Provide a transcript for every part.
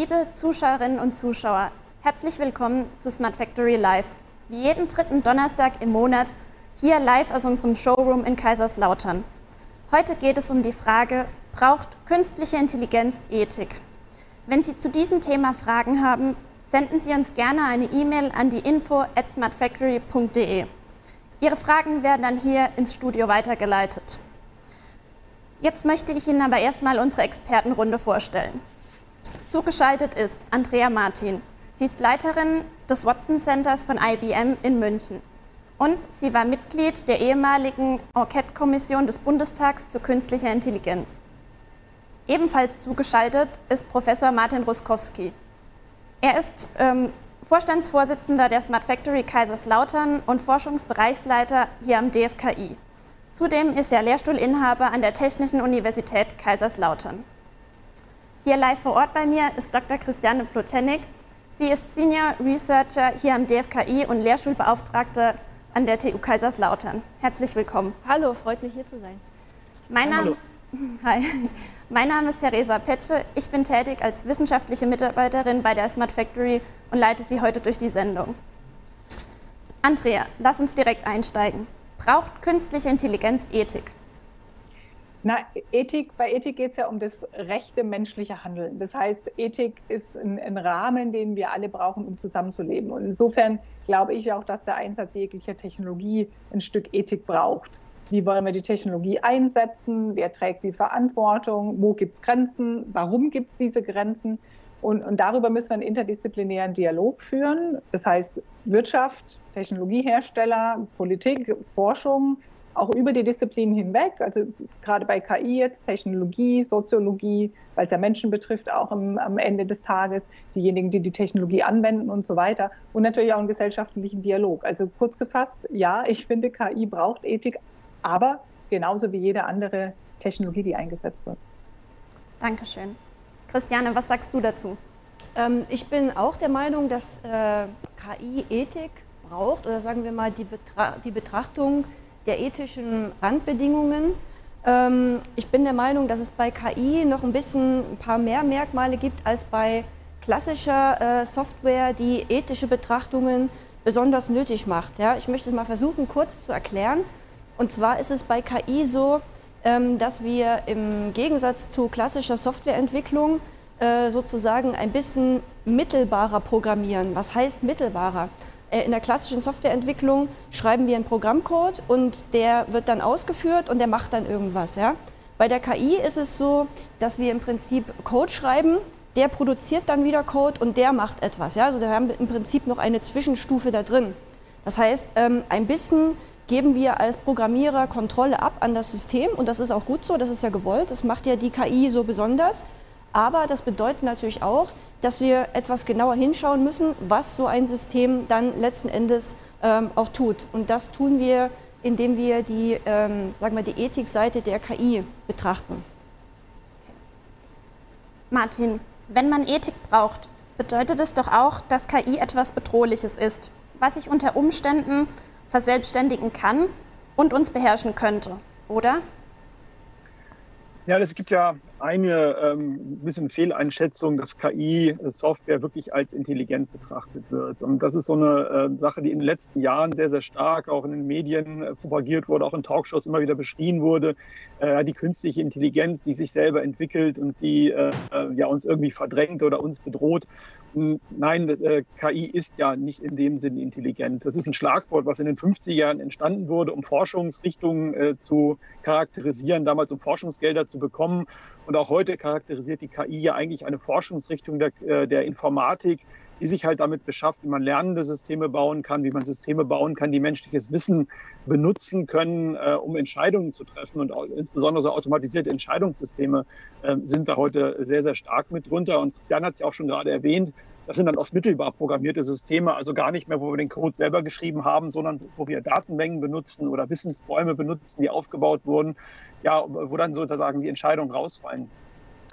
Liebe Zuschauerinnen und Zuschauer, herzlich willkommen zu Smart Factory Live. Wie jeden dritten Donnerstag im Monat hier live aus unserem Showroom in Kaiserslautern. Heute geht es um die Frage, braucht künstliche Intelligenz Ethik? Wenn Sie zu diesem Thema Fragen haben, senden Sie uns gerne eine E-Mail an die info at smartfactory.de. Ihre Fragen werden dann hier ins Studio weitergeleitet. Jetzt möchte ich Ihnen aber erstmal unsere Expertenrunde vorstellen. Zugeschaltet ist Andrea Martin. Sie ist Leiterin des Watson Centers von IBM in München. Und sie war Mitglied der ehemaligen Enquete-Kommission des Bundestags zu künstlicher Intelligenz. Ebenfalls zugeschaltet ist Professor Martin Ruskowski. Er ist ähm, Vorstandsvorsitzender der Smart Factory Kaiserslautern und Forschungsbereichsleiter hier am DFKI. Zudem ist er Lehrstuhlinhaber an der Technischen Universität Kaiserslautern. Hier live vor Ort bei mir ist Dr. Christiane Plotenik. Sie ist Senior Researcher hier am DFKI und Lehrschulbeauftragte an der TU Kaiserslautern. Herzlich willkommen. Hallo, freut mich hier zu sein. Mein Name, Hi. mein Name ist Theresa Petsche. Ich bin tätig als wissenschaftliche Mitarbeiterin bei der Smart Factory und leite Sie heute durch die Sendung. Andrea, lass uns direkt einsteigen. Braucht künstliche Intelligenz Ethik? Na, Ethik, bei Ethik geht es ja um das rechte menschliche Handeln. Das heißt, Ethik ist ein, ein, Rahmen, den wir alle brauchen, um zusammenzuleben. Und insofern glaube ich auch, dass der Einsatz jeglicher Technologie ein Stück Ethik braucht. Wie wollen wir die Technologie einsetzen? Wer trägt die Verantwortung? Wo gibt es Grenzen? Warum gibt es diese Grenzen? Und, und darüber müssen wir einen interdisziplinären Dialog führen. Das heißt, Wirtschaft, Technologiehersteller, Politik, Forschung, auch über die Disziplinen hinweg. Also gerade bei KI jetzt, Technologie, Soziologie, weil es ja Menschen betrifft, auch im, am Ende des Tages, diejenigen, die die Technologie anwenden und so weiter. Und natürlich auch einen gesellschaftlichen Dialog. Also kurz gefasst, ja, ich finde, KI braucht Ethik, aber genauso wie jede andere Technologie, die eingesetzt wird. Dankeschön. Christiane, was sagst du dazu? Ähm, ich bin auch der Meinung, dass äh, KI Ethik braucht oder sagen wir mal die, Betra die Betrachtung der ethischen Randbedingungen. Ähm, ich bin der Meinung, dass es bei KI noch ein bisschen ein paar mehr Merkmale gibt als bei klassischer äh, Software, die ethische Betrachtungen besonders nötig macht. Ja? Ich möchte es mal versuchen, kurz zu erklären. Und zwar ist es bei KI so, ähm, dass wir im Gegensatz zu klassischer Softwareentwicklung äh, sozusagen ein bisschen mittelbarer programmieren. Was heißt mittelbarer? Äh, in der klassischen Softwareentwicklung schreiben wir einen Programmcode und der wird dann ausgeführt und der macht dann irgendwas. Ja? Bei der KI ist es so, dass wir im Prinzip Code schreiben, der produziert dann wieder Code und der macht etwas. Ja? Also wir haben im Prinzip noch eine Zwischenstufe da drin. Das heißt, ähm, ein bisschen geben wir als Programmierer Kontrolle ab an das System und das ist auch gut so, das ist ja gewollt, das macht ja die KI so besonders. Aber das bedeutet natürlich auch, dass wir etwas genauer hinschauen müssen, was so ein System dann letzten Endes ähm, auch tut. Und das tun wir, indem wir die, ähm, sagen wir, die Ethikseite der KI betrachten. Martin, wenn man Ethik braucht, bedeutet es doch auch, dass KI etwas Bedrohliches ist, was sich unter Umständen verselbstständigen kann und uns beherrschen könnte, oder? Ja, es gibt ja eine ähm, bisschen Fehleinschätzung, dass KI-Software wirklich als intelligent betrachtet wird. Und das ist so eine äh, Sache, die in den letzten Jahren sehr, sehr stark auch in den Medien äh, propagiert wurde, auch in Talkshows immer wieder beschrien wurde. Äh, die künstliche Intelligenz, die sich selber entwickelt und die äh, äh, ja uns irgendwie verdrängt oder uns bedroht. Nein, äh, KI ist ja nicht in dem Sinne intelligent. Das ist ein Schlagwort, was in den 50er Jahren entstanden wurde, um Forschungsrichtungen äh, zu charakterisieren, damals um Forschungsgelder zu bekommen. Und auch heute charakterisiert die KI ja eigentlich eine Forschungsrichtung der, äh, der Informatik, die sich halt damit beschafft, wie man lernende Systeme bauen kann, wie man Systeme bauen kann, die menschliches Wissen benutzen können, äh, um Entscheidungen zu treffen. Und auch, insbesondere so automatisierte Entscheidungssysteme äh, sind da heute sehr, sehr stark mit drunter. Und Christian hat es ja auch schon gerade erwähnt, das sind dann oft mittelbar programmierte Systeme, also gar nicht mehr, wo wir den Code selber geschrieben haben, sondern wo wir Datenmengen benutzen oder Wissensbäume benutzen, die aufgebaut wurden, ja, wo dann sozusagen die Entscheidungen rausfallen.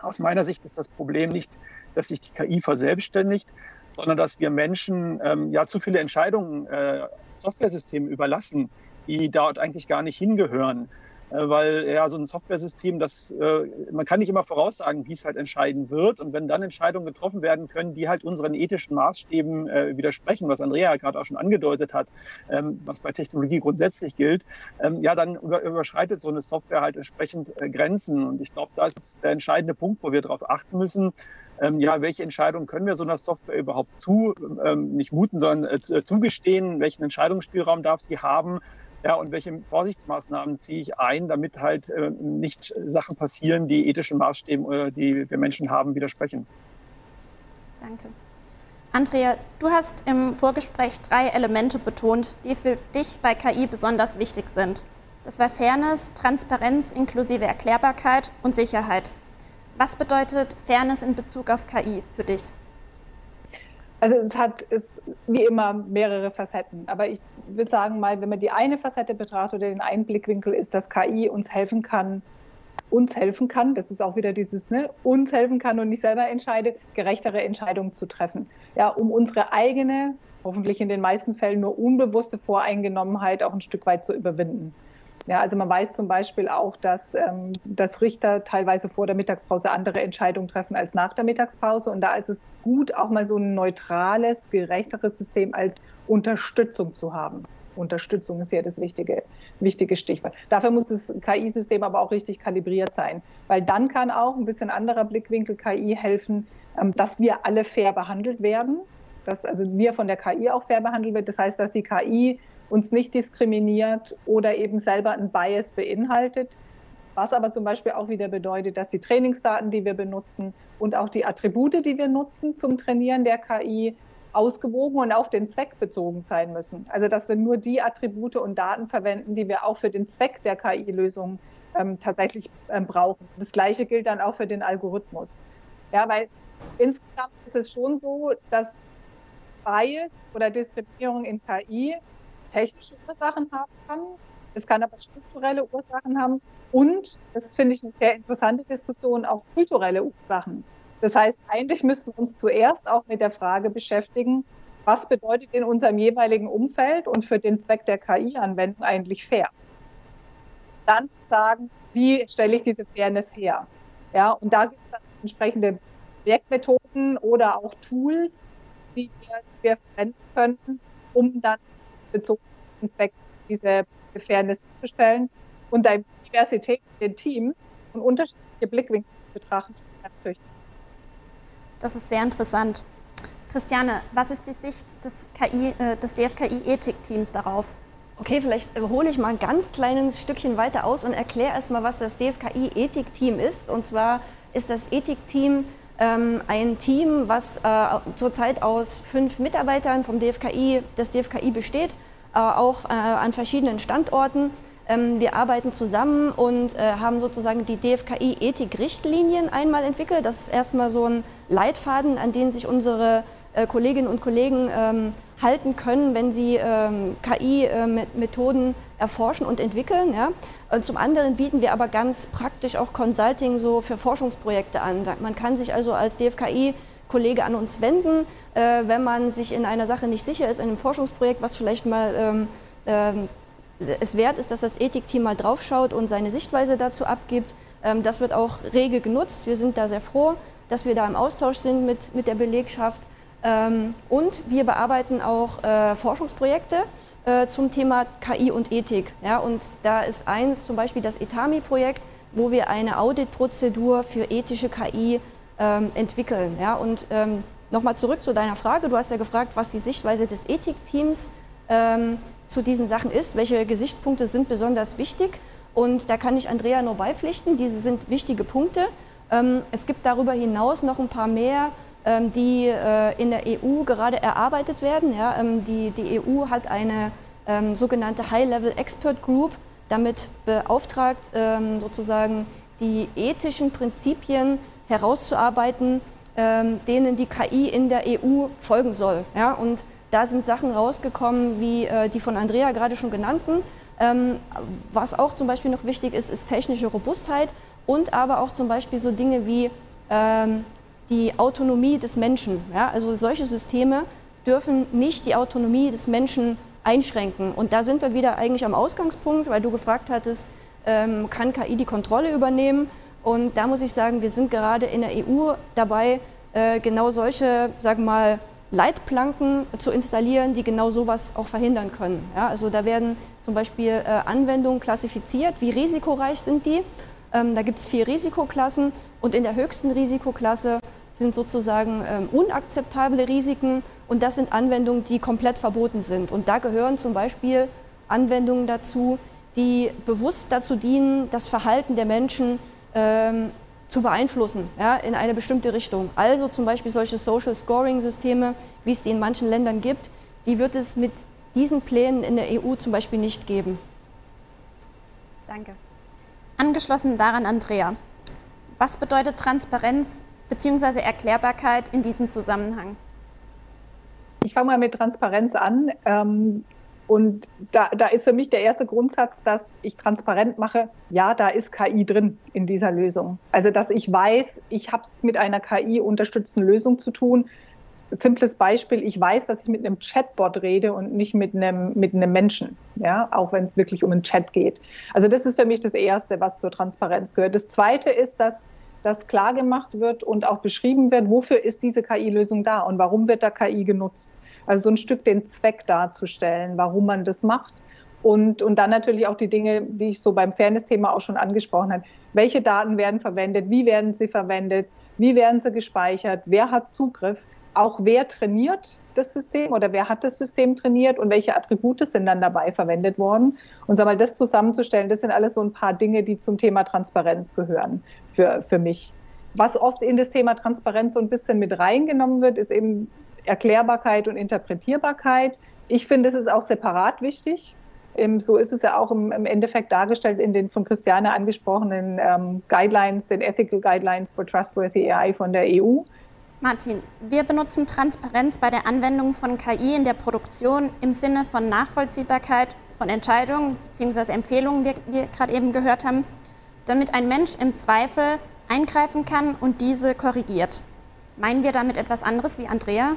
Aus meiner Sicht ist das Problem nicht, dass sich die KI verselbstständigt, sondern dass wir Menschen ähm, ja zu viele Entscheidungen äh, Softwaresystemen überlassen, die dort eigentlich gar nicht hingehören. Äh, weil ja so ein Software-System, das äh, man kann nicht immer voraussagen, wie es halt entscheiden wird. Und wenn dann Entscheidungen getroffen werden können, die halt unseren ethischen Maßstäben äh, widersprechen, was Andrea gerade auch schon angedeutet hat, ähm, was bei Technologie grundsätzlich gilt, ähm, ja, dann über, überschreitet so eine Software halt entsprechend Grenzen. Und ich glaube, da ist der entscheidende Punkt, wo wir darauf achten müssen. Ähm, ja, welche Entscheidungen können wir so einer Software überhaupt zu, nicht muten, sondern zugestehen? Welchen Entscheidungsspielraum darf sie haben? Ja, und welche Vorsichtsmaßnahmen ziehe ich ein, damit halt äh, nicht Sachen passieren, die ethischen Maßstäben, äh, die wir Menschen haben, widersprechen. Danke. Andrea, du hast im Vorgespräch drei Elemente betont, die für dich bei KI besonders wichtig sind. Das war Fairness, Transparenz inklusive Erklärbarkeit und Sicherheit. Was bedeutet Fairness in Bezug auf KI für dich? Also es hat es wie immer mehrere Facetten. Aber ich würde sagen mal, wenn man die eine Facette betrachtet oder den einen Blickwinkel ist, dass KI uns helfen kann, uns helfen kann, das ist auch wieder dieses, ne, uns helfen kann und nicht selber entscheidet, gerechtere Entscheidungen zu treffen. Ja, um unsere eigene, hoffentlich in den meisten Fällen nur unbewusste Voreingenommenheit auch ein Stück weit zu überwinden. Ja, also man weiß zum Beispiel auch, dass, ähm, dass Richter teilweise vor der Mittagspause andere Entscheidungen treffen als nach der Mittagspause. Und da ist es gut, auch mal so ein neutrales, gerechteres System als Unterstützung zu haben. Unterstützung ist ja das wichtige, wichtige Stichwort. Dafür muss das KI-System aber auch richtig kalibriert sein, weil dann kann auch ein bisschen anderer Blickwinkel KI helfen, ähm, dass wir alle fair behandelt werden, dass also wir von der KI auch fair behandelt wird. Das heißt, dass die KI uns nicht diskriminiert oder eben selber ein Bias beinhaltet. Was aber zum Beispiel auch wieder bedeutet, dass die Trainingsdaten, die wir benutzen und auch die Attribute, die wir nutzen zum Trainieren der KI, ausgewogen und auf den Zweck bezogen sein müssen. Also dass wir nur die Attribute und Daten verwenden, die wir auch für den Zweck der KI-Lösung ähm, tatsächlich ähm, brauchen. Das Gleiche gilt dann auch für den Algorithmus. Ja, weil insgesamt ist es schon so, dass Bias oder Diskriminierung in KI technische Ursachen haben kann. Es kann aber strukturelle Ursachen haben und, das finde ich eine sehr interessante Diskussion, auch kulturelle Ursachen. Das heißt, eigentlich müssten wir uns zuerst auch mit der Frage beschäftigen, was bedeutet in unserem jeweiligen Umfeld und für den Zweck der KI-Anwendung eigentlich fair? Dann zu sagen, wie stelle ich diese Fairness her? Ja, und da gibt es dann entsprechende Werkmethoden oder auch Tools, die wir, die wir verwenden könnten, um dann bezogenen Zweck diese Fairness zu stellen und da Diversität in den Teams und unterschiedliche Blickwinkel betrachten. Das ist sehr interessant. Christiane, was ist die Sicht des, KI, äh, des DFKI-Ethik-Teams darauf? Okay, vielleicht hole ich mal ein ganz kleines Stückchen weiter aus und erkläre erstmal, was das DFKI-Ethik-Team ist. Und zwar ist das Ethik-Team ähm, ein Team, was äh, zurzeit aus fünf Mitarbeitern vom DFKI, des DFKI besteht, äh, auch äh, an verschiedenen Standorten. Ähm, wir arbeiten zusammen und äh, haben sozusagen die DFKI-Ethik-Richtlinien einmal entwickelt. Das ist erstmal so ein Leitfaden, an den sich unsere äh, Kolleginnen und Kollegen ähm, halten können, wenn sie ähm, KI-Methoden äh, erforschen und entwickeln. Ja. Und zum anderen bieten wir aber ganz praktisch auch Consulting so für Forschungsprojekte an. Man kann sich also als DFKI Kollege an uns wenden, äh, wenn man sich in einer Sache nicht sicher ist, in einem Forschungsprojekt, was vielleicht mal ähm, ähm, es wert ist, dass das Ethikteam mal draufschaut und seine Sichtweise dazu abgibt. Ähm, das wird auch rege genutzt. Wir sind da sehr froh, dass wir da im Austausch sind mit, mit der Belegschaft. Ähm, und wir bearbeiten auch äh, Forschungsprojekte äh, zum Thema KI und Ethik. Ja, und da ist eins zum Beispiel das ETAMI-Projekt, wo wir eine Auditprozedur für ethische KI ähm, entwickeln. Ja, und ähm, nochmal zurück zu deiner Frage. Du hast ja gefragt, was die Sichtweise des Ethikteams ähm, zu diesen Sachen ist. Welche Gesichtspunkte sind besonders wichtig? Und da kann ich Andrea nur beipflichten. Diese sind wichtige Punkte. Ähm, es gibt darüber hinaus noch ein paar mehr die äh, in der EU gerade erarbeitet werden. Ja, ähm, die, die EU hat eine ähm, sogenannte High-Level Expert Group damit beauftragt, sozusagen die ethischen Prinzipien herauszuarbeiten, denen die KI in der EU folgen soll. Ja, und da sind Sachen rausgekommen, wie äh, die von Andrea gerade schon genannten. was auch zum Beispiel noch wichtig ist, ist technische Robustheit und aber auch zum Beispiel so Dinge wie die Autonomie des Menschen. Ja? Also solche Systeme dürfen nicht die Autonomie des Menschen einschränken. Und da sind wir wieder eigentlich am Ausgangspunkt, weil du gefragt hattest, ähm, kann KI die Kontrolle übernehmen. Und da muss ich sagen, wir sind gerade in der EU dabei, äh, genau solche, sagen mal, Leitplanken zu installieren, die genau sowas auch verhindern können. Ja, also da werden zum Beispiel äh, Anwendungen klassifiziert, wie risikoreich sind die. Ähm, da gibt es vier Risikoklassen und in der höchsten Risikoklasse sind sozusagen ähm, unakzeptable Risiken und das sind Anwendungen, die komplett verboten sind. Und da gehören zum Beispiel Anwendungen dazu, die bewusst dazu dienen, das Verhalten der Menschen ähm, zu beeinflussen ja, in eine bestimmte Richtung. Also zum Beispiel solche Social Scoring-Systeme, wie es die in manchen Ländern gibt, die wird es mit diesen Plänen in der EU zum Beispiel nicht geben. Danke. Angeschlossen daran Andrea. Was bedeutet Transparenz bzw. Erklärbarkeit in diesem Zusammenhang? Ich fange mal mit Transparenz an. Ähm, und da, da ist für mich der erste Grundsatz, dass ich transparent mache, ja, da ist KI drin in dieser Lösung. Also dass ich weiß, ich habe es mit einer KI-unterstützten Lösung zu tun. Simples Beispiel, ich weiß, dass ich mit einem Chatbot rede und nicht mit einem, mit einem Menschen, ja, auch wenn es wirklich um einen Chat geht. Also das ist für mich das Erste, was zur Transparenz gehört. Das Zweite ist, dass dass klar gemacht wird und auch beschrieben wird, wofür ist diese KI-Lösung da und warum wird da KI genutzt. Also so ein Stück den Zweck darzustellen, warum man das macht. Und, und dann natürlich auch die Dinge, die ich so beim Fairness-Thema auch schon angesprochen habe. Welche Daten werden verwendet? Wie werden sie verwendet? Wie werden sie gespeichert? Wer hat Zugriff? Auch wer trainiert das System oder wer hat das System trainiert und welche Attribute sind dann dabei verwendet worden? Und sag mal, das zusammenzustellen, das sind alles so ein paar Dinge, die zum Thema Transparenz gehören für, für mich. Was oft in das Thema Transparenz so ein bisschen mit reingenommen wird, ist eben Erklärbarkeit und Interpretierbarkeit. Ich finde, es ist auch separat wichtig. So ist es ja auch im, Endeffekt dargestellt in den von Christiane angesprochenen ähm, Guidelines, den Ethical Guidelines for Trustworthy AI von der EU. Martin, wir benutzen Transparenz bei der Anwendung von KI in der Produktion im Sinne von Nachvollziehbarkeit von Entscheidungen bzw. Empfehlungen, wie wir gerade eben gehört haben, damit ein Mensch im Zweifel eingreifen kann und diese korrigiert. Meinen wir damit etwas anderes wie Andrea?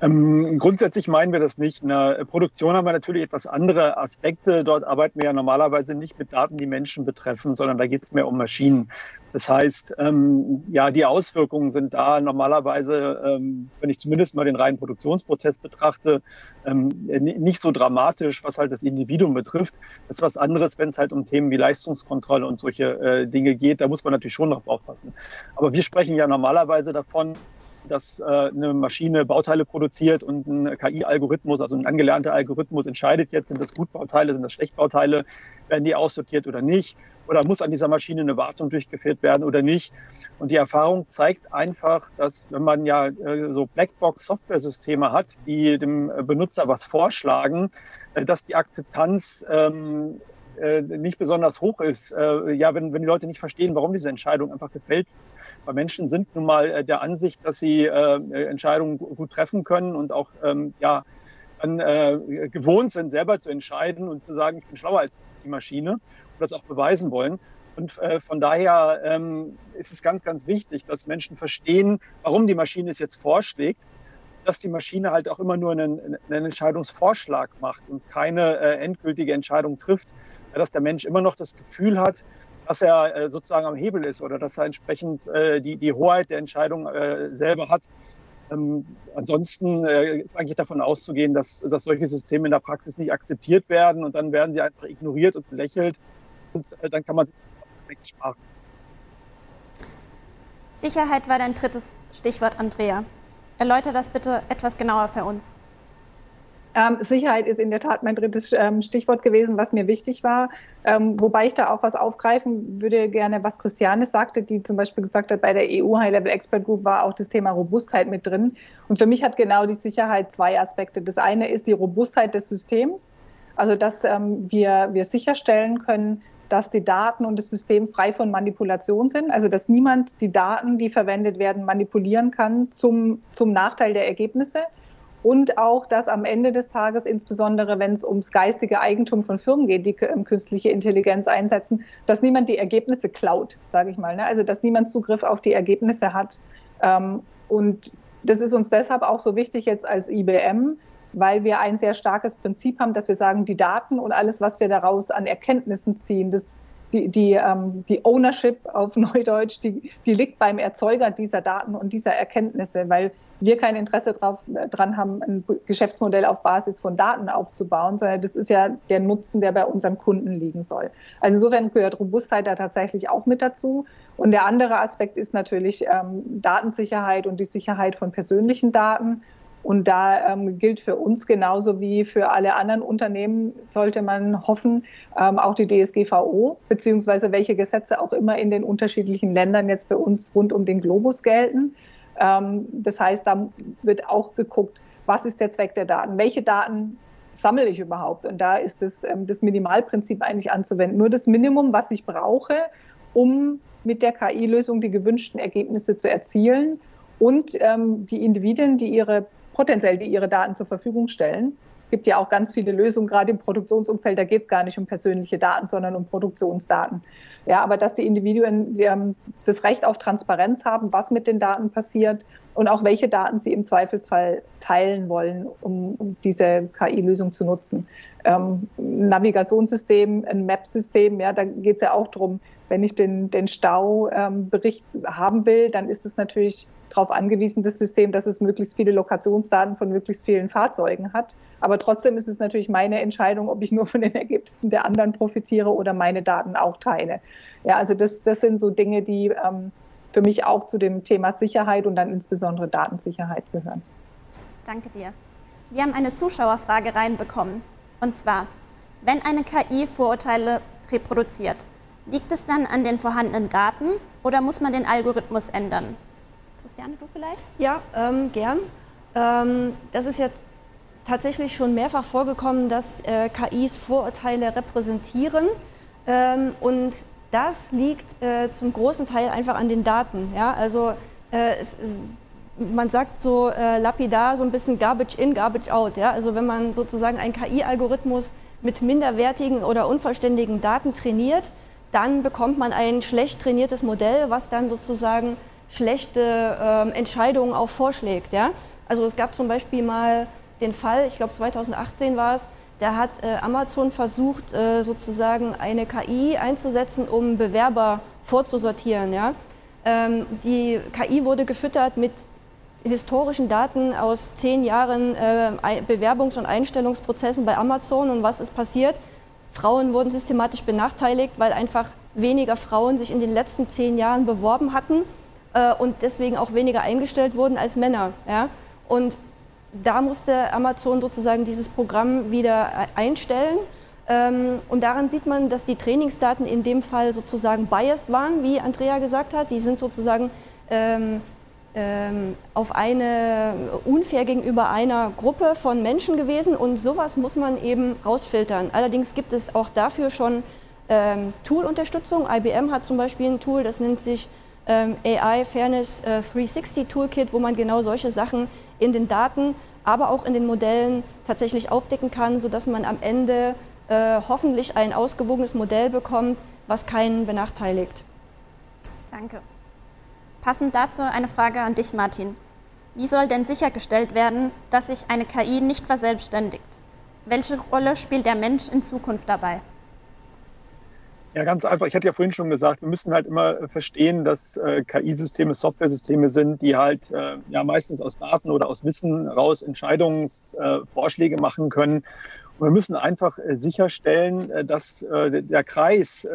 Ähm, grundsätzlich meinen wir das nicht. In der Produktion haben wir natürlich etwas andere Aspekte. Dort arbeiten wir ja normalerweise nicht mit Daten, die Menschen betreffen, sondern da geht es mehr um Maschinen. Das heißt, ähm, ja, die Auswirkungen sind da normalerweise, ähm, wenn ich zumindest mal den reinen Produktionsprozess betrachte, ähm, nicht so dramatisch, was halt das Individuum betrifft. Das ist was anderes, wenn es halt um Themen wie Leistungskontrolle und solche äh, Dinge geht. Da muss man natürlich schon noch aufpassen. Aber wir sprechen ja normalerweise davon, dass äh, eine Maschine Bauteile produziert und ein KI-Algorithmus, also ein angelernter Algorithmus entscheidet jetzt, sind das Gutbauteile, sind das Schlechtbauteile, werden die aussortiert oder nicht? Oder muss an dieser Maschine eine Wartung durchgeführt werden oder nicht? Und die Erfahrung zeigt einfach, dass wenn man ja äh, so Blackbox-Software-Systeme hat, die dem Benutzer was vorschlagen, äh, dass die Akzeptanz ähm, äh, nicht besonders hoch ist. Ja, wenn, wenn die Leute nicht verstehen, warum diese Entscheidung einfach gefällt Menschen sind nun mal äh, der Ansicht, dass sie äh, Entscheidungen gut treffen können und auch ähm, ja, dann, äh, gewohnt sind, selber zu entscheiden und zu sagen, ich bin schlauer als die Maschine und das auch beweisen wollen. Und äh, von daher ähm, ist es ganz, ganz wichtig, dass Menschen verstehen, warum die Maschine es jetzt vorschlägt, dass die Maschine halt auch immer nur einen, einen Entscheidungsvorschlag macht und keine äh, endgültige Entscheidung trifft, dass der Mensch immer noch das Gefühl hat, dass er äh, sozusagen am Hebel ist oder dass er entsprechend äh, die, die Hoheit der Entscheidung äh, selber hat. Ähm, ansonsten äh, ist eigentlich davon auszugehen, dass, dass solche Systeme in der Praxis nicht akzeptiert werden und dann werden sie einfach ignoriert und belächelt und äh, dann kann man sich sparen. Sicherheit war dein drittes Stichwort, Andrea. Erläutere das bitte etwas genauer für uns. Ähm, Sicherheit ist in der Tat mein drittes ähm, Stichwort gewesen, was mir wichtig war. Ähm, wobei ich da auch was aufgreifen würde, gerne, was Christiane sagte, die zum Beispiel gesagt hat, bei der EU High-Level Expert Group war auch das Thema Robustheit mit drin. Und für mich hat genau die Sicherheit zwei Aspekte. Das eine ist die Robustheit des Systems, also dass ähm, wir, wir sicherstellen können, dass die Daten und das System frei von Manipulation sind, also dass niemand die Daten, die verwendet werden, manipulieren kann zum, zum Nachteil der Ergebnisse und auch, dass am Ende des Tages, insbesondere wenn es ums geistige Eigentum von Firmen geht, die ähm, künstliche Intelligenz einsetzen, dass niemand die Ergebnisse klaut, sage ich mal. Ne? Also dass niemand Zugriff auf die Ergebnisse hat. Ähm, und das ist uns deshalb auch so wichtig jetzt als IBM, weil wir ein sehr starkes Prinzip haben, dass wir sagen, die Daten und alles, was wir daraus an Erkenntnissen ziehen, das, die, die, ähm, die Ownership auf Neudeutsch, die, die liegt beim Erzeuger dieser Daten und dieser Erkenntnisse, weil wir kein Interesse drauf, dran haben, ein Geschäftsmodell auf Basis von Daten aufzubauen, sondern das ist ja der Nutzen, der bei unseren Kunden liegen soll. Also insofern gehört Robustheit da tatsächlich auch mit dazu. Und der andere Aspekt ist natürlich ähm, Datensicherheit und die Sicherheit von persönlichen Daten. Und da ähm, gilt für uns genauso wie für alle anderen Unternehmen, sollte man hoffen, ähm, auch die DSGVO, beziehungsweise welche Gesetze auch immer in den unterschiedlichen Ländern jetzt für uns rund um den Globus gelten. Ähm, das heißt, da wird auch geguckt, was ist der Zweck der Daten? Welche Daten sammle ich überhaupt? Und da ist das, ähm, das Minimalprinzip eigentlich anzuwenden. Nur das Minimum, was ich brauche, um mit der KI-Lösung die gewünschten Ergebnisse zu erzielen und ähm, die Individuen, die ihre potenziell, die ihre Daten zur Verfügung stellen. Es gibt ja auch ganz viele Lösungen, gerade im Produktionsumfeld, da geht es gar nicht um persönliche Daten, sondern um Produktionsdaten. Ja, aber dass die Individuen die, ähm, das Recht auf Transparenz haben, was mit den Daten passiert und auch welche Daten sie im Zweifelsfall teilen wollen, um, um diese KI-Lösung zu nutzen. Ähm, Navigationssystem, ein Map-System, ja, da geht es ja auch darum, wenn ich den, den Staubericht ähm, haben will, dann ist es natürlich darauf angewiesen, das System, dass es möglichst viele Lokationsdaten von möglichst vielen Fahrzeugen hat. Aber trotzdem ist es natürlich meine Entscheidung, ob ich nur von den Ergebnissen der anderen profitiere oder meine Daten auch teile. Ja, also das, das sind so Dinge, die ähm, für mich auch zu dem Thema Sicherheit und dann insbesondere Datensicherheit gehören. Danke dir. Wir haben eine Zuschauerfrage reinbekommen. Und zwar, wenn eine KI Vorurteile reproduziert, liegt es dann an den vorhandenen Daten oder muss man den Algorithmus ändern? Christiane, du vielleicht? Ja, ähm, gern. Ähm, das ist ja tatsächlich schon mehrfach vorgekommen, dass äh, KIs Vorurteile repräsentieren. Ähm, und das liegt äh, zum großen Teil einfach an den Daten. Ja? Also äh, es, man sagt so äh, lapidar so ein bisschen Garbage in, Garbage out. Ja? Also wenn man sozusagen einen KI-Algorithmus mit minderwertigen oder unvollständigen Daten trainiert, dann bekommt man ein schlecht trainiertes Modell, was dann sozusagen schlechte äh, Entscheidungen auch vorschlägt. Ja? Also es gab zum Beispiel mal den Fall, ich glaube 2018 war es, da hat äh, Amazon versucht, äh, sozusagen eine KI einzusetzen, um Bewerber vorzusortieren. Ja? Ähm, die KI wurde gefüttert mit historischen Daten aus zehn Jahren äh, Bewerbungs- und Einstellungsprozessen bei Amazon. Und was ist passiert? Frauen wurden systematisch benachteiligt, weil einfach weniger Frauen sich in den letzten zehn Jahren beworben hatten äh, und deswegen auch weniger eingestellt wurden als Männer. Ja? Und da musste Amazon sozusagen dieses Programm wieder einstellen. Ähm, und daran sieht man, dass die Trainingsdaten in dem Fall sozusagen biased waren, wie Andrea gesagt hat. Die sind sozusagen ähm, ähm, auf eine unfair gegenüber einer Gruppe von Menschen gewesen und sowas muss man eben rausfiltern. Allerdings gibt es auch dafür schon ähm, Tool-Unterstützung. IBM hat zum Beispiel ein Tool, das nennt sich AI Fairness äh, 360 Toolkit, wo man genau solche Sachen in den Daten, aber auch in den Modellen tatsächlich aufdecken kann, sodass man am Ende äh, hoffentlich ein ausgewogenes Modell bekommt, was keinen benachteiligt. Danke. Passend dazu eine Frage an dich, Martin. Wie soll denn sichergestellt werden, dass sich eine KI nicht verselbstständigt? Welche Rolle spielt der Mensch in Zukunft dabei? Ja, ganz einfach. Ich hatte ja vorhin schon gesagt, wir müssen halt immer verstehen, dass äh, KI-Systeme Software-Systeme sind, die halt äh, ja meistens aus Daten oder aus Wissen raus Entscheidungsvorschläge äh, machen können wir müssen einfach äh, sicherstellen, äh, dass äh, der Kreis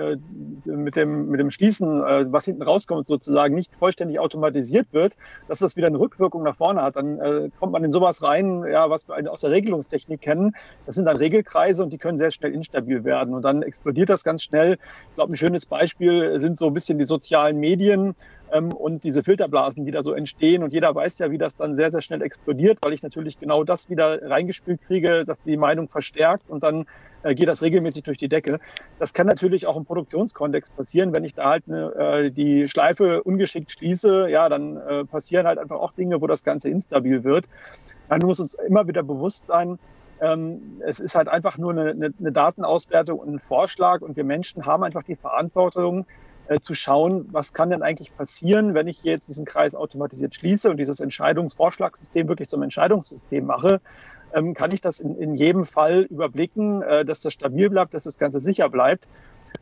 mit dem, mit dem Schließen, was hinten rauskommt, sozusagen nicht vollständig automatisiert wird, dass das wieder eine Rückwirkung nach vorne hat. Dann kommt man in sowas rein, ja, was wir aus der Regelungstechnik kennen. Das sind dann Regelkreise und die können sehr schnell instabil werden. Und dann explodiert das ganz schnell. Ich glaube, ein schönes Beispiel sind so ein bisschen die sozialen Medien und diese Filterblasen, die da so entstehen. Und jeder weiß ja, wie das dann sehr, sehr schnell explodiert, weil ich natürlich genau das wieder reingespielt kriege, dass die Meinung verstärkt und dann äh, geht das regelmäßig durch die Decke. Das kann natürlich auch im Produktionskontext passieren, wenn ich da halt eine, äh, die Schleife ungeschickt schließe, ja, dann äh, passieren halt einfach auch Dinge, wo das Ganze instabil wird. Dann muss uns immer wieder bewusst sein, ähm, es ist halt einfach nur eine, eine Datenauswertung und ein Vorschlag und wir Menschen haben einfach die Verantwortung, äh, zu schauen, was kann denn eigentlich passieren, wenn ich jetzt diesen Kreis automatisiert schließe und dieses Entscheidungsvorschlagssystem wirklich zum Entscheidungssystem mache. ähm, kann ich das in, in jedem Fall überblicken, äh, dass das stabil bleibt, dass das Ganze sicher bleibt.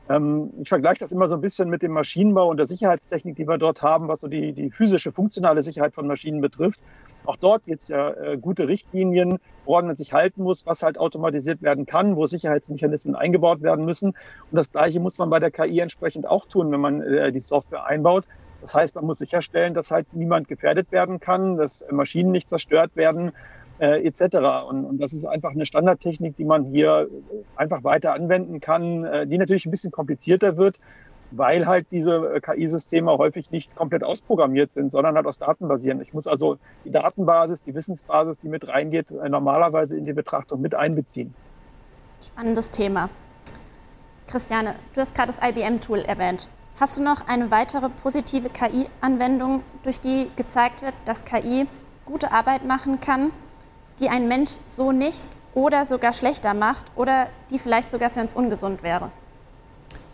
Ähm, ich vergleiche das immer so ein bisschen mit dem Maschinenbau und der Sicherheitstechnik, die wir dort haben, was so die, die physische, funktionale Sicherheit von Maschinen betrifft. Auch dort gibt es ja äh, gute Richtlinien, woran man sich halten muss, was halt automatisiert werden kann, wo Sicherheitsmechanismen eingebaut werden müssen. Und das Gleiche muss man bei der KI entsprechend auch tun, wenn man äh, die Software einbaut. Das heißt, man muss sicherstellen, dass halt niemand gefährdet werden kann, dass Maschinen nicht zerstört werden äh, etc. Und, und das ist einfach eine Standardtechnik, die man hier einfach weiter anwenden kann, äh, die natürlich ein bisschen komplizierter wird, weil halt diese äh, KI-Systeme häufig nicht komplett ausprogrammiert sind, sondern halt aus Daten basieren. Ich muss also die Datenbasis, die Wissensbasis, die mit reingeht, äh, normalerweise in die Betrachtung mit einbeziehen. Spannendes Thema. Christiane, du hast gerade das IBM-Tool erwähnt. Hast du noch eine weitere positive KI-Anwendung, durch die gezeigt wird, dass KI gute Arbeit machen kann? Die ein Mensch so nicht oder sogar schlechter macht oder die vielleicht sogar für uns ungesund wäre?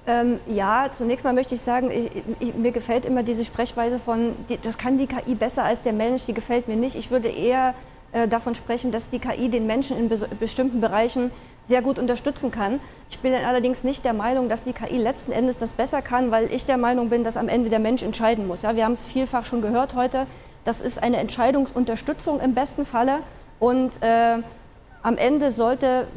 Ähm, ja, zunächst mal möchte ich sagen, ich, ich, mir gefällt immer diese Sprechweise von, die, das kann die KI besser als der Mensch, die gefällt mir nicht. Ich würde eher äh, davon sprechen, dass die KI den Menschen in bestimmten Bereichen sehr gut unterstützen kann. Ich bin allerdings nicht der Meinung, dass die KI letzten Endes das besser kann, weil ich der Meinung bin, dass am Ende der Mensch entscheiden muss. Ja, wir haben es vielfach schon gehört heute. Das ist eine Entscheidungsunterstützung im besten Falle. Und äh, am Ende sollte,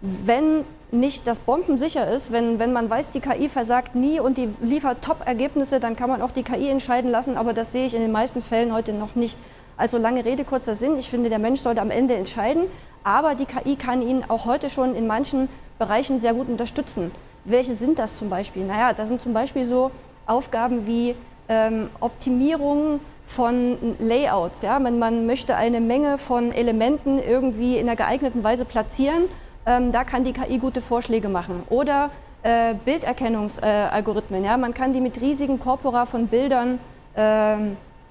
wenn nicht das bombensicher ist, wenn, wenn man weiß, die KI versagt nie und die liefert Top-Ergebnisse, dann kann man auch die KI entscheiden lassen, aber das sehe ich in den meisten Fällen heute noch nicht. Also lange Rede, kurzer Sinn. Ich finde, der Mensch sollte am Ende entscheiden, aber die KI kann ihn auch heute schon in manchen Bereichen sehr gut unterstützen. Welche sind das zum Beispiel? Naja, da sind zum Beispiel so Aufgaben wie ähm, Optimierung von Layouts. Ja? Man, man möchte eine Menge von Elementen irgendwie in einer geeigneten Weise platzieren. Ähm, da kann die KI gute Vorschläge machen. Oder äh, Bilderkennungsalgorithmen. Äh, ja? Man kann die mit riesigen Korpora von Bildern äh,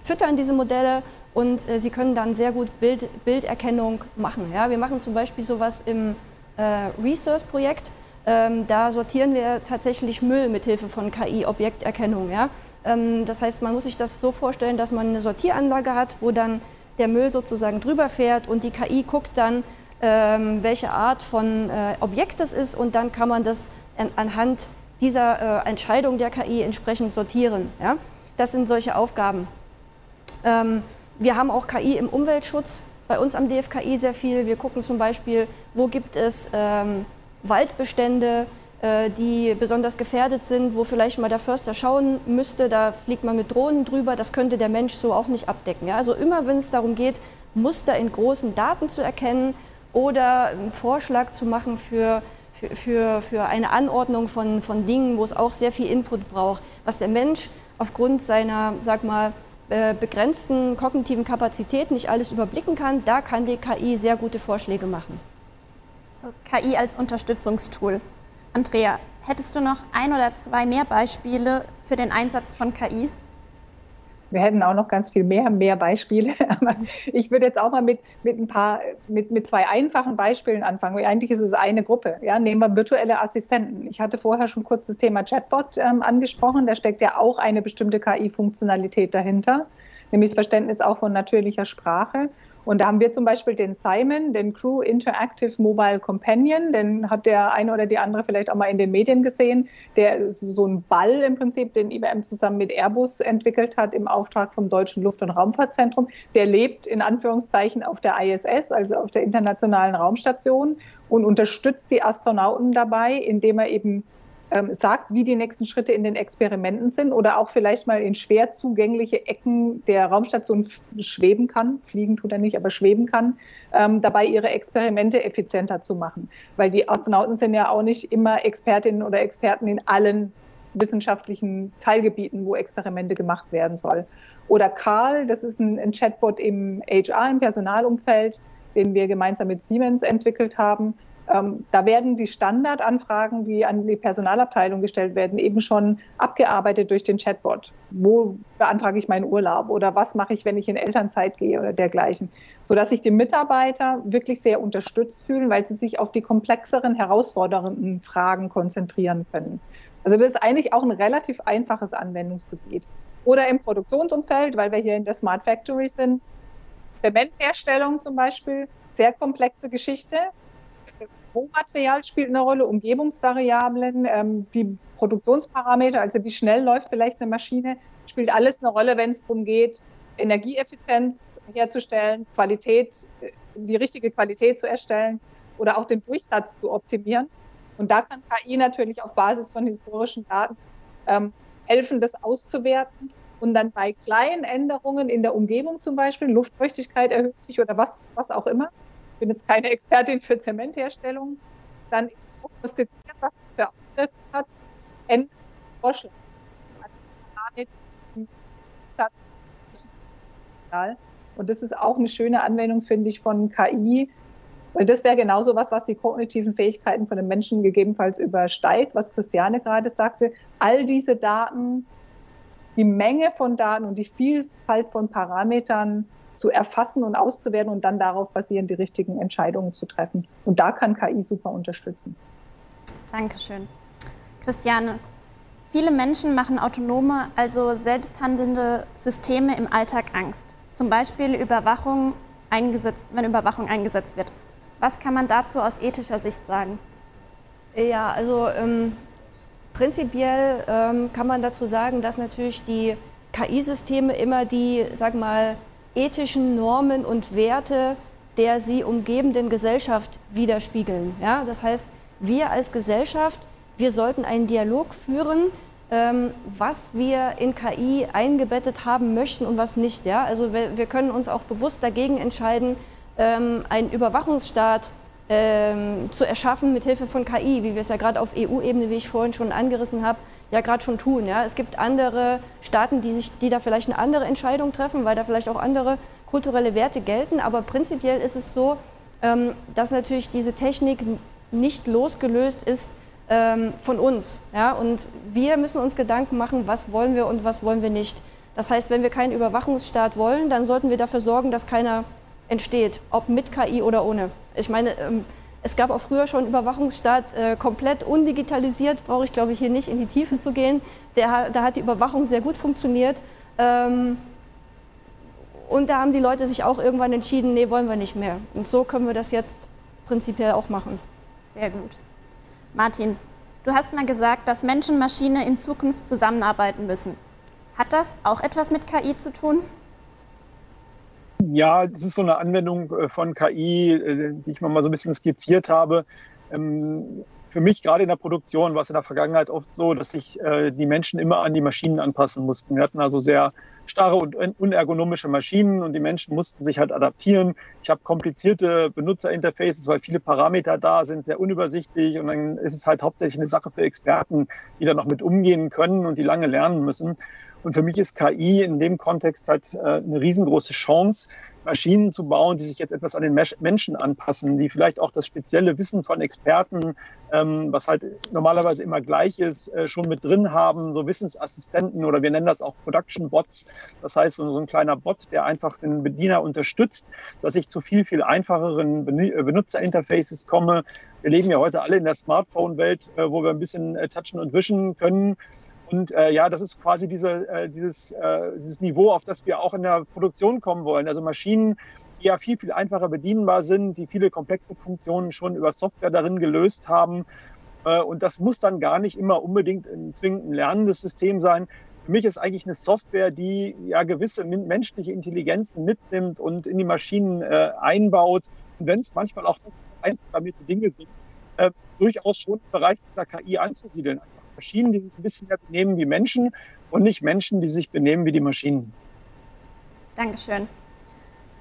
füttern, diese Modelle, und äh, sie können dann sehr gut Bild, Bilderkennung machen. Ja? Wir machen zum Beispiel sowas im äh, Research-Projekt. Ähm, da sortieren wir tatsächlich Müll mit Hilfe von KI-Objekterkennung. Ja? Ähm, das heißt, man muss sich das so vorstellen, dass man eine Sortieranlage hat, wo dann der Müll sozusagen drüber fährt und die KI guckt dann, ähm, welche Art von äh, Objekt das ist und dann kann man das anhand dieser äh, Entscheidung der KI entsprechend sortieren. Ja? Das sind solche Aufgaben. Wir haben auch KI im Umweltschutz, bei uns am DFKI sehr viel. Wir gucken zum Beispiel, wo gibt es Waldbestände, äh, die besonders gefährdet sind, wo vielleicht mal der Förster schauen müsste, da fliegt man mit Drohnen drüber, das könnte der Mensch so auch nicht abdecken. Ja? Also immer wenn es darum geht, Muster in großen Daten zu erkennen oder einen Vorschlag zu machen für, für, für, für eine Anordnung von, von Dingen, wo es auch sehr viel Input braucht, was der Mensch aufgrund seiner, sag mal, äh, begrenzten kognitiven Kapazität nicht alles überblicken kann, da kann die KI sehr gute Vorschläge machen. KI als Unterstützungstool. Andrea, hättest du noch ein oder zwei mehr Beispiele für den Einsatz von KI? Wir hätten auch noch ganz viel mehr, mehr Beispiele. Aber ich würde jetzt auch mal mit, mit ein paar, mit, mit zwei einfachen Beispielen anfangen. Eigentlich ist es eine Gruppe. Ja, nehmen wir virtuelle Assistenten. Ich hatte vorher schon kurz das Thema Chatbot ähm, angesprochen. Da steckt ja auch eine bestimmte KI-Funktionalität dahinter, nämlich das Verständnis auch von natürlicher Sprache. Und da haben wir zum Beispiel den Simon, den Crew Interactive Mobile Companion, den hat der eine oder die andere vielleicht auch mal in den Medien gesehen. Der so ein Ball im Prinzip, den IBM zusammen mit Airbus entwickelt hat im Auftrag vom Deutschen Luft- und Raumfahrtzentrum. Der lebt in Anführungszeichen auf der ISS, also auf der Internationalen Raumstation und unterstützt die Astronauten dabei, indem er eben ähm, sagt, wie die nächsten Schritte in den Experimenten sind oder auch vielleicht mal in schwer zugängliche Ecken der Raumstation schweben kann, fliegen tut er nicht, aber schweben kann, ähm, dabei ihre Experimente effizienter zu machen. Weil die Astronauten sind ja auch nicht immer Expertinnen oder Experten in allen wissenschaftlichen Teilgebieten, wo Experimente gemacht werden soll. Oder Karl, das ist ein, ein Chatbot im HR, im Personalumfeld, den wir gemeinsam mit Siemens entwickelt haben ähm, da werden die Standardanfragen, die an die Personalabteilung gestellt werden, eben schon abgearbeitet durch den Chatbot. Wo beantrage ich meinen Urlaub oder was mache ich, wenn ich in Elternzeit gehe oder dergleichen. Sodass sich die Mitarbeiter wirklich sehr unterstützt fühlen, weil sie sich auf die komplexeren, herausfordernden Fragen konzentrieren können. Also das ist eigentlich auch ein relativ einfaches Anwendungsgebiet. Oder im Produktionsumfeld, weil wir hier in der Smart Factory sind, Zementherstellung zum Beispiel sehr komplexe Geschichte. Rohmaterial spielt eine Rolle, Umgebungsvariablen, ähm, die Produktionsparameter, also wie schnell läuft vielleicht eine Maschine, spielt alles eine Rolle, wenn es darum geht, Energieeffizienz herzustellen, Qualität, äh, die richtige Qualität zu erstellen oder auch den Durchsatz zu optimieren. Und da kann KI natürlich auf Basis von historischen Daten ähm, helfen, das auszuwerten und dann bei kleinen Änderungen in der Umgebung zum Beispiel, Luftfeuchtigkeit erhöht sich oder was, was auch immer, bin jetzt keine Expertin für Zementherstellung, dann prognostizieren, was es für Auswirkungen hat, ändern. Und das ist auch eine schöne Anwendung, finde ich, von KI, weil das wäre genauso was, was die kognitiven Fähigkeiten von den Menschen gegebenenfalls übersteigt, was Christiane gerade sagte. All diese Daten, die Menge von Daten und die Vielfalt von Parametern zu erfassen und auszuwerten und dann darauf basierend die richtigen Entscheidungen zu treffen. Und da kann KI super unterstützen. Dankeschön. Christiane, viele Menschen machen autonome, also selbsthandelnde Systeme im Alltag Angst. Zum Beispiel Überwachung eingesetzt, wenn Überwachung eingesetzt wird. Was kann man dazu aus ethischer Sicht sagen? Ja, also ähm, prinzipiell ähm, kann man dazu sagen, dass natürlich die KI-Systeme immer die, sag mal, ethischen Normen und Werte der sie umgebenden Gesellschaft widerspiegeln. Ja? Das heißt, wir als Gesellschaft, wir sollten einen Dialog führen, ähm, was wir in KI eingebettet haben möchten und was nicht. Ja? Also wir, wir können uns auch bewusst dagegen entscheiden, ähm, einen Überwachungsstaat ähm, zu erschaffen mit Hilfe von KI, wie wir es ja gerade auf EU-Ebene, wie ich vorhin schon angerissen habe, ja gerade schon tun. Ja? Es gibt andere Staaten, die, sich, die da vielleicht eine andere Entscheidung treffen, weil da vielleicht auch andere kulturelle Werte gelten. Aber prinzipiell ist es so, ähm, dass natürlich diese Technik nicht losgelöst ist ähm, von uns. Ja? Und wir müssen uns Gedanken machen, was wollen wir und was wollen wir nicht. Das heißt, wenn wir keinen Überwachungsstaat wollen, dann sollten wir dafür sorgen, dass keiner entsteht, ob mit KI oder ohne. Ich meine, ähm, es gab auch früher schon Überwachungsstaat äh, komplett undigitalisiert, brauche ich glaube ich hier nicht in die Tiefe zu gehen. Der, da hat die Überwachung sehr gut funktioniert. Ähm, und da haben die Leute sich auch irgendwann entschieden, nee, wollen wir nicht mehr. Und so können wir das jetzt prinzipiell auch machen. Sehr gut. Martin, du hast mal gesagt, dass Mensch und Maschine in Zukunft zusammenarbeiten müssen. Hat das auch etwas mit KI zu tun? Ja, es ist so eine Anwendung äh, von KI, äh, die ich mal so ein bisschen skizziert habe. Ähm, für mich gerade in der Produktion war es in der Vergangenheit oft so, dass sich äh, die Menschen immer an die Maschinen anpassen mussten. Wir hatten also sehr starre und unergonomische Maschinen und die Menschen mussten sich halt adaptieren. Ich habe komplizierte Benutzerinterfaces, weil viele Parameter da sind, sehr unübersichtlich und dann ist es halt hauptsächlich eine Sache für Experten, die da noch mit umgehen können und die lange lernen müssen. Und für mich ist KI in dem Kontext halt äh, eine riesengroße Chance, Maschinen zu bauen, die sich jetzt etwas an den Menschen anpassen, die vielleicht auch das spezielle Wissen von Experten, ähm, was halt normalerweise immer gleich ist, äh, schon mit drin haben, so Wissensassistenten oder wir nennen das auch Production Bots. Das heißt, so ein kleiner Bot, der einfach den Bediener unterstützt, dass ich zu viel, viel einfacheren Benutzerinterfaces komme. Wir leben ja heute alle in der Smartphone-Welt, äh, wo wir ein bisschen äh, touchen und wischen können. Und äh, ja, das ist quasi diese, äh, dieses, äh, dieses Niveau, auf das wir auch in der Produktion kommen wollen. Also Maschinen, die ja viel, viel einfacher bedienbar sind, die viele komplexe Funktionen schon über Software darin gelöst haben. Äh, und das muss dann gar nicht immer unbedingt ein zwingend ein lernendes System sein. Für mich ist eigentlich eine Software, die ja gewisse menschliche Intelligenzen mitnimmt und in die Maschinen äh, einbaut. Und wenn es manchmal auch einprogrammierte Dinge sind, äh, durchaus schon im Bereich dieser KI anzusiedeln. Maschinen, die sich ein bisschen mehr benehmen wie Menschen und nicht Menschen, die sich benehmen wie die Maschinen. Dankeschön.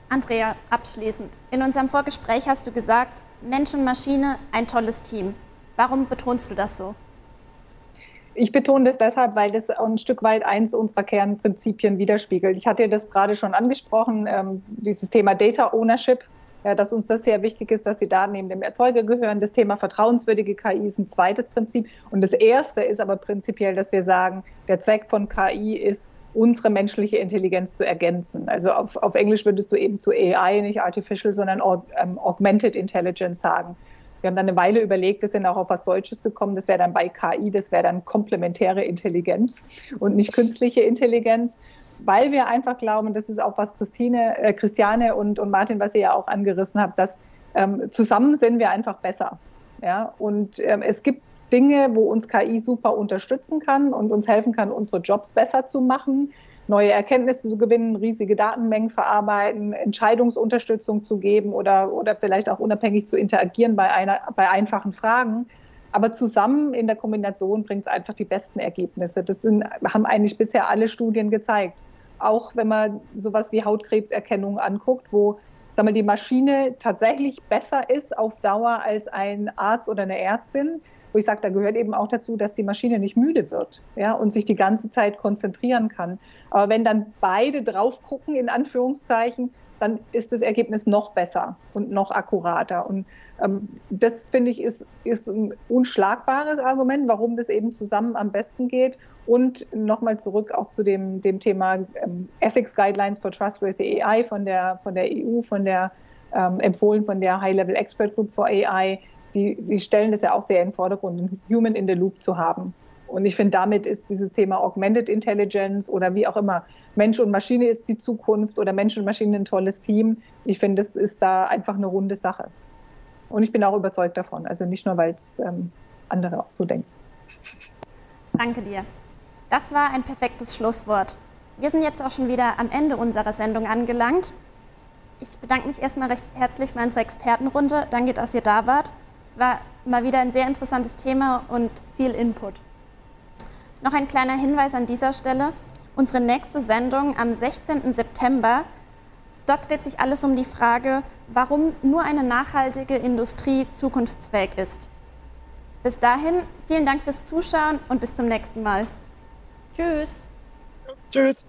Andrea, abschließend. In unserem Vorgespräch hast du gesagt, Mensch und Maschine, ein tolles Team. Warum betonst du das so? Ich betone das deshalb, weil das ein Stück weit eins unserer Kernprinzipien widerspiegelt. Ich hatte das gerade schon angesprochen, ähm, dieses Thema Data Ownership dass uns das sehr wichtig ist, dass die Daten neben dem Erzeuger gehören. Das Thema vertrauenswürdige KI ist ein zweites Prinzip. Und das erste ist aber prinzipiell, dass wir sagen, der Zweck von KI ist, unsere menschliche Intelligenz zu ergänzen. Also auf, auf Englisch würdest du eben zu AI, nicht Artificial, sondern ähm, Augmented Intelligence sagen. Wir haben dann eine Weile überlegt, wir sind auch auf was Deutsches gekommen. Das wäre dann bei KI, das wäre dann komplementäre Intelligenz und nicht künstliche Intelligenz. Weil wir einfach glauben, das ist auch was Christine, äh, Christiane und, und Martin, was ihr ja auch angerissen habt, dass ähm, zusammen sind wir einfach besser. Ja? Und ähm, es gibt Dinge, wo uns KI super unterstützen kann und uns helfen kann, unsere Jobs besser zu machen, neue Erkenntnisse zu gewinnen, riesige Datenmengen verarbeiten, Entscheidungsunterstützung zu geben oder, oder vielleicht auch unabhängig zu interagieren bei, einer, bei einfachen Fragen. Aber zusammen in der Kombination bringt es einfach die besten Ergebnisse. Das sind, haben eigentlich bisher alle Studien gezeigt. Auch wenn man sowas wie Hautkrebserkennung anguckt, wo sagen wir, die Maschine tatsächlich besser ist auf Dauer als ein Arzt oder eine Ärztin, wo ich sage, da gehört eben auch dazu, dass die Maschine nicht müde wird ja, und sich die ganze Zeit konzentrieren kann. Aber wenn dann beide drauf gucken, in Anführungszeichen, dann ist das Ergebnis noch besser und noch akkurater. Und ähm, das finde ich ist, ist ein unschlagbares Argument, warum das eben zusammen am besten geht. Und nochmal zurück auch zu dem, dem Thema ähm, Ethics Guidelines for Trustworthy AI von der, von der EU, von der ähm, empfohlen von der High-Level Expert Group for AI. Die, die stellen das ja auch sehr in den Vordergrund, Human in the Loop zu haben. Und ich finde, damit ist dieses Thema Augmented Intelligence oder wie auch immer, Mensch und Maschine ist die Zukunft oder Mensch und Maschine ein tolles Team. Ich finde, das ist da einfach eine runde Sache. Und ich bin auch überzeugt davon. Also nicht nur, weil es ähm, andere auch so denken. Danke dir. Das war ein perfektes Schlusswort. Wir sind jetzt auch schon wieder am Ende unserer Sendung angelangt. Ich bedanke mich erstmal recht herzlich bei unserer Expertenrunde. Danke, dass ihr da wart. Es war mal wieder ein sehr interessantes Thema und viel Input. Noch ein kleiner Hinweis an dieser Stelle. Unsere nächste Sendung am 16. September, dort dreht sich alles um die Frage, warum nur eine nachhaltige Industrie zukunftsfähig ist. Bis dahin, vielen Dank fürs Zuschauen und bis zum nächsten Mal. Tschüss. Tschüss.